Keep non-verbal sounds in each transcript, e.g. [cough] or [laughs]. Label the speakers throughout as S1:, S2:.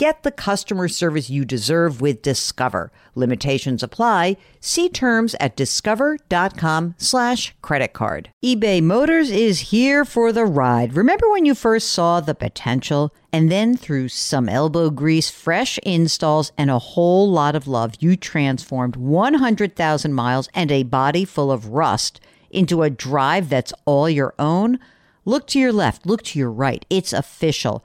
S1: Get the customer service you deserve with Discover. Limitations apply. See terms at discover.com slash credit card. eBay Motors is here for the ride. Remember when you first saw the potential? And then through some elbow grease, fresh installs, and a whole lot of love, you transformed 100,000 miles and a body full of rust into a drive that's all your own? Look to your left, look to your right. It's official.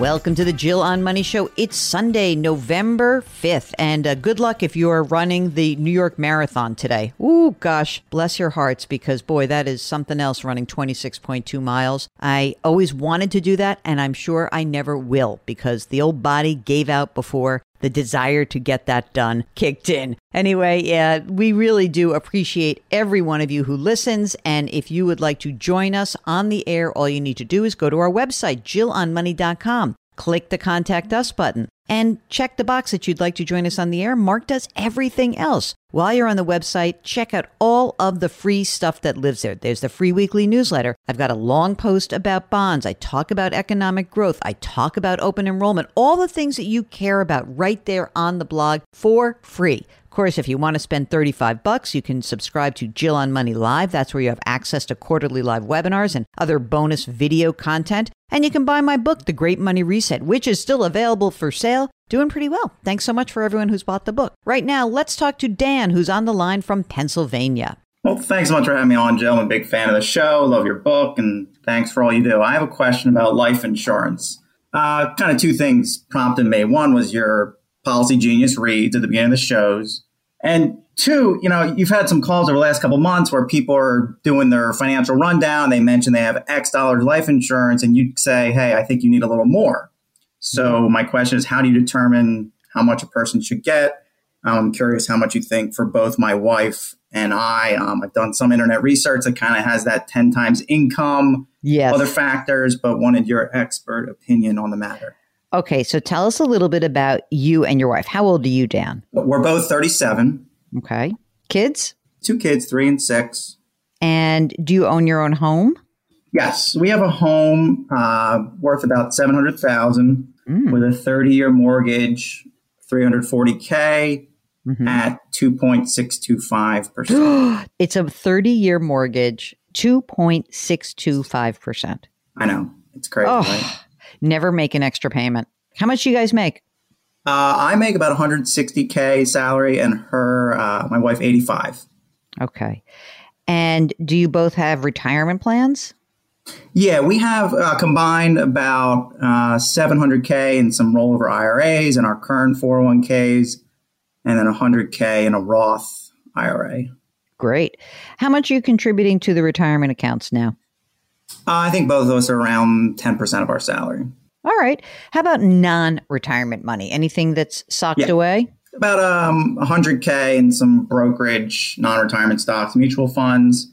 S1: Welcome to the Jill on Money Show. It's Sunday, November 5th, and uh, good luck if you are running the New York Marathon today. Ooh, gosh, bless your hearts, because boy, that is something else running 26.2 miles. I always wanted to do that, and I'm sure I never will, because the old body gave out before the desire to get that done kicked in. Anyway, yeah, we really do appreciate every one of you who listens. And if you would like to join us on the air, all you need to do is go to our website, jillonmoney.com. Click the contact us button and check the box that you'd like to join us on the air. Mark does everything else. While you're on the website, check out all of the free stuff that lives there. There's the free weekly newsletter. I've got a long post about bonds. I talk about economic growth. I talk about open enrollment, all the things that you care about right there on the blog for free. Of course, if you want to spend 35 bucks, you can subscribe to Jill on Money Live. That's where you have access to quarterly live webinars and other bonus video content. And you can buy my book, The Great Money Reset, which is still available for sale. Doing pretty well. Thanks so much for everyone who's bought the book. Right now, let's talk to Dan, who's on the line from Pennsylvania.
S2: Well, thanks so much for having me on, Jill. I'm a big fan of the show. Love your book, and thanks for all you do. I have a question about life insurance. Uh, kind of two things prompted me. One was your Policy Genius reads at the beginning of the shows. And two, you know, you've had some calls over the last couple months where people are doing their financial rundown. They mention they have X dollars life insurance, and you say, hey, I think you need a little more. So my question is, how do you determine how much a person should get? I'm curious how much you think for both my wife and I. Um, I've done some internet research that kind of has that 10 times income,
S1: yes.
S2: other factors, but wanted your expert opinion on the matter.
S1: Okay, so tell us a little bit about you and your wife. How old are you, Dan?
S2: We're both 37.
S1: Okay. Kids?
S2: Two kids, three and six.
S1: And do you own your own home?
S2: Yes, we have a home uh, worth about 700000 mm. with a 30 year mortgage, 340K mm-hmm. at 2.625%. [gasps]
S1: it's a 30 year mortgage, 2.625%.
S2: I know. It's crazy. Oh. Right?
S1: Never make an extra payment. How much do you guys make?
S2: Uh, I make about 160k salary, and her, uh, my wife, 85.
S1: Okay. And do you both have retirement plans?
S2: Yeah, we have uh, combined about 700k uh, in some rollover IRAs and our current 401ks, and then 100k in a Roth IRA.
S1: Great. How much are you contributing to the retirement accounts now?
S2: Uh, I think both of us are around 10% of our salary.
S1: All right. How about non retirement money? Anything that's socked yeah. away?
S2: About um, 100K in some brokerage, non retirement stocks, mutual funds,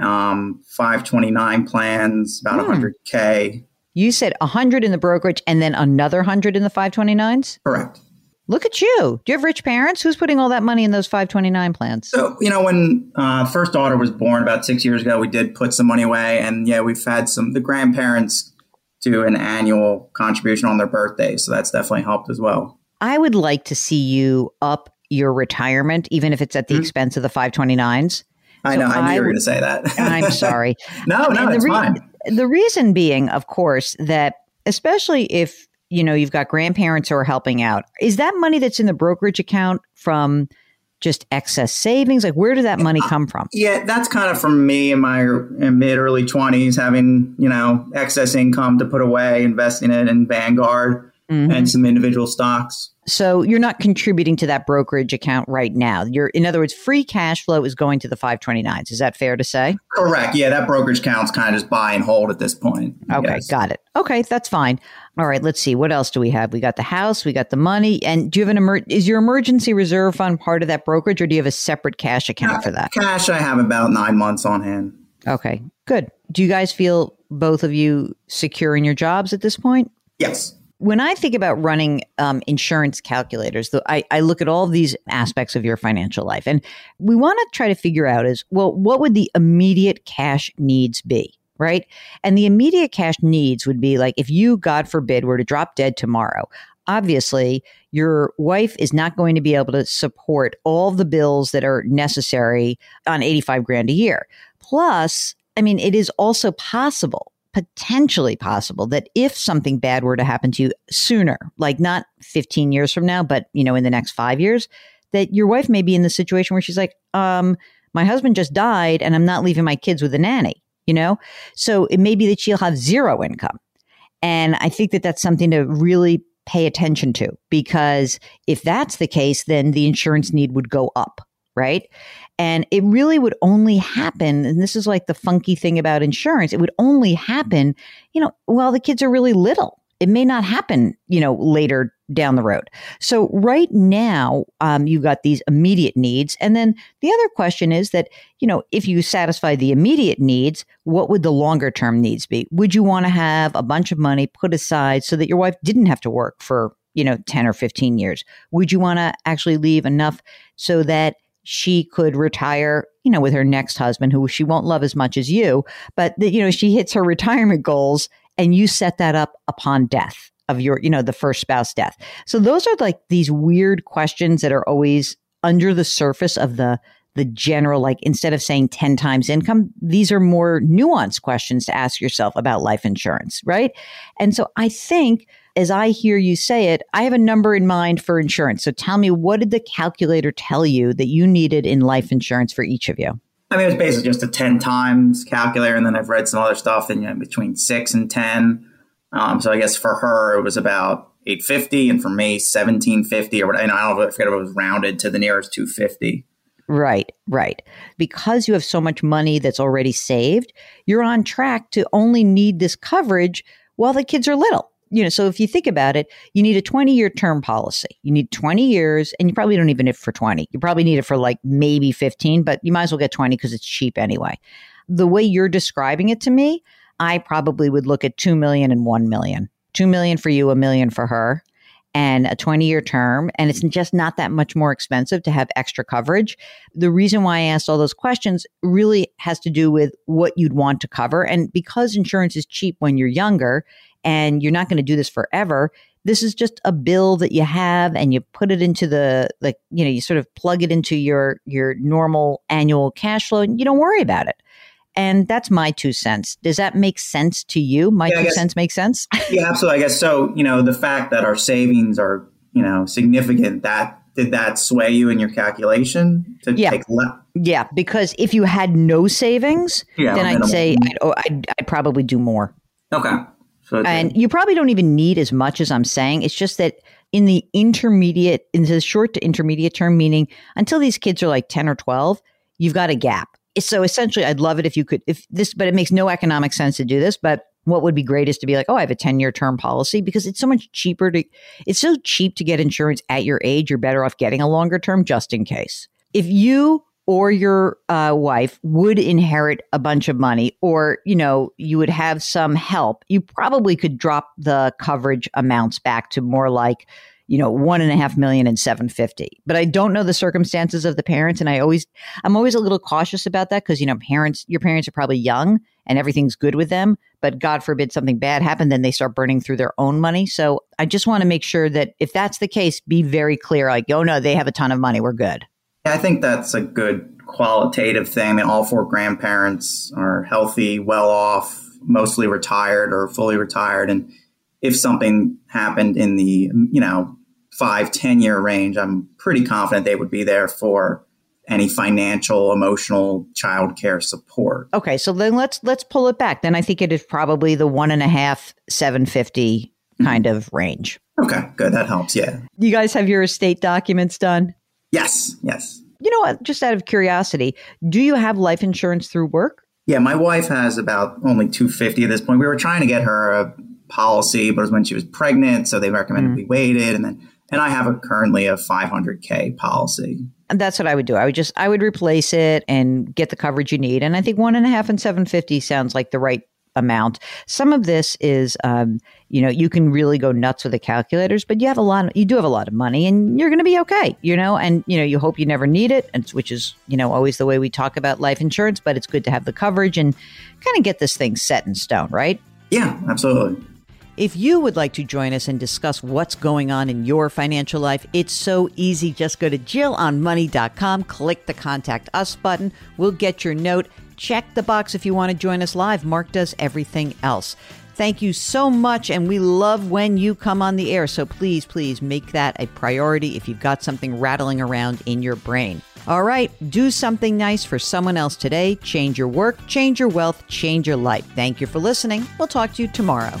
S2: um, 529 plans, about hmm. 100K.
S1: You said 100 in the brokerage and then another 100 in the 529s?
S2: Correct.
S1: Look at you. Do you have rich parents? Who's putting all that money in those 529 plans?
S2: So, you know, when uh, first daughter was born about six years ago, we did put some money away. And yeah, we've had some, the grandparents do an annual contribution on their birthday. So that's definitely helped as well.
S1: I would like to see you up your retirement, even if it's at the mm-hmm. expense of the 529s.
S2: I know. So I knew I you were going to say that. [laughs]
S1: I'm sorry. [laughs]
S2: no, no, it's re- fine.
S1: The reason being, of course, that especially if you know you've got grandparents who are helping out, is that money that's in the brokerage account from just excess savings? Like, where did that money come from?
S2: Yeah, that's kind of from me in my mid early 20s, having, you know, excess income to put away, investing it in Vanguard mm-hmm. and some individual stocks.
S1: So you're not contributing to that brokerage account right now. You're, in other words, free cash flow is going to the 529s. Is that fair to say?
S2: Correct. Yeah, that brokerage account's kind of just buy and hold at this point.
S1: Okay, got it. Okay, that's fine. All right, let's see. What else do we have? We got the house, we got the money, and do you have an emer- is your emergency reserve fund part of that brokerage, or do you have a separate cash account for that?
S2: Cash, I have about nine months on hand.
S1: Okay, good. Do you guys feel both of you secure in your jobs at this point?
S2: Yes
S1: when I think about running um, insurance calculators, the, I, I look at all these aspects of your financial life, and we want to try to figure out is well, what would the immediate cash needs be? Right. And the immediate cash needs would be like if you, God forbid, were to drop dead tomorrow, obviously your wife is not going to be able to support all the bills that are necessary on 85 grand a year. Plus, I mean, it is also possible potentially possible that if something bad were to happen to you sooner, like not 15 years from now, but you know, in the next five years, that your wife may be in the situation where she's like, um, my husband just died and I'm not leaving my kids with a nanny, you know? So it may be that she'll have zero income. And I think that that's something to really pay attention to because if that's the case, then the insurance need would go up, right? And it really would only happen, and this is like the funky thing about insurance, it would only happen, you know, while the kids are really little. It may not happen, you know, later down the road. So right now, um, you've got these immediate needs, and then the other question is that you know if you satisfy the immediate needs, what would the longer term needs be? Would you want to have a bunch of money put aside so that your wife didn't have to work for you know 10 or 15 years? Would you want to actually leave enough so that she could retire, you know, with her next husband, who she won't love as much as you, but that, you know, she hits her retirement goals and you set that up upon death of your, you know, the first spouse death. So those are like these weird questions that are always under the surface of the, the general, like instead of saying 10 times income, these are more nuanced questions to ask yourself about life insurance, right? And so I think as I hear you say it, I have a number in mind for insurance. So tell me, what did the calculator tell you that you needed in life insurance for each of you?
S2: I mean, it was basically just a 10 times calculator. And then I've read some other stuff in you know, between six and 10. Um, so I guess for her, it was about 850 and for me 1750 or what I don't know I forget if it was rounded to the nearest 250
S1: right right because you have so much money that's already saved you're on track to only need this coverage while the kids are little you know, so if you think about it, you need a 20 year term policy. You need 20 years and you probably don't even need it for 20. You probably need it for like maybe 15, but you might as well get 20 because it's cheap anyway. The way you're describing it to me, I probably would look at 2 million and 1 million. 2 million for you, a million for her and a 20 year term. And it's just not that much more expensive to have extra coverage. The reason why I asked all those questions really has to do with what you'd want to cover. And because insurance is cheap when you're younger and you're not going to do this forever. This is just a bill that you have and you put it into the like you know you sort of plug it into your your normal annual cash flow and you don't worry about it. And that's my two cents. Does that make sense to you? My yeah, two guess, cents make sense? [laughs]
S2: yeah, absolutely. I guess so. You know, the fact that our savings are, you know, significant, that did that sway you in your calculation to
S1: yeah.
S2: take less?
S1: Yeah, because if you had no savings, yeah, then I'd say I'd, oh, I'd, I'd probably do more.
S2: Okay.
S1: So and you probably don't even need as much as I'm saying. It's just that in the intermediate, in the short to intermediate term, meaning until these kids are like 10 or 12, you've got a gap. So essentially, I'd love it if you could, if this, but it makes no economic sense to do this. But what would be great is to be like, oh, I have a 10 year term policy because it's so much cheaper to, it's so cheap to get insurance at your age. You're better off getting a longer term just in case. If you or your uh, wife would inherit a bunch of money or you know you would have some help you probably could drop the coverage amounts back to more like you know, one and a half million and 750. But I don't know the circumstances of the parents, and I always, I'm always a little cautious about that because you know, parents, your parents are probably young and everything's good with them, but God forbid something bad happened, then they start burning through their own money. So I just want to make sure that if that's the case, be very clear. Like, oh no, they have a ton of money, we're good.
S2: I think that's a good qualitative thing. I mean, all four grandparents are healthy, well off, mostly retired or fully retired, and if something happened in the you know five ten year range, I'm pretty confident they would be there for any financial, emotional childcare support.
S1: Okay, so then let's let's pull it back. Then I think it is probably the one and a half seven fifty kind mm-hmm. of range.
S2: Okay, good. That helps. Yeah.
S1: You guys have your estate documents done?
S2: Yes. Yes.
S1: You know what? Just out of curiosity, do you have life insurance through work?
S2: Yeah, my wife has about only 250 at this point. We were trying to get her a policy, but it was when she was pregnant, so they recommended mm. we waited and then and I have a currently a 500k policy.
S1: And that's what I would do. I would just I would replace it and get the coverage you need. And I think one and a half and 750 sounds like the right amount. Some of this is, um, you know, you can really go nuts with the calculators, but you have a lot, of, you do have a lot of money and you're going to be okay, you know, and, you know, you hope you never need it, and, which is, you know, always the way we talk about life insurance, but it's good to have the coverage and kind of get this thing set in stone, right?
S2: Yeah, absolutely.
S1: If you would like to join us and discuss what's going on in your financial life, it's so easy. Just go to JillOnMoney.com, click the contact us button. We'll get your note. Check the box if you want to join us live. Mark does everything else. Thank you so much, and we love when you come on the air. So please, please make that a priority if you've got something rattling around in your brain. All right, do something nice for someone else today. Change your work, change your wealth, change your life. Thank you for listening. We'll talk to you tomorrow.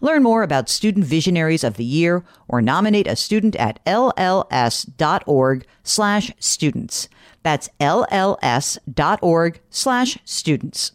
S1: Learn more about Student Visionaries of the Year or nominate a student at lls.org slash students. That's lls.org slash students.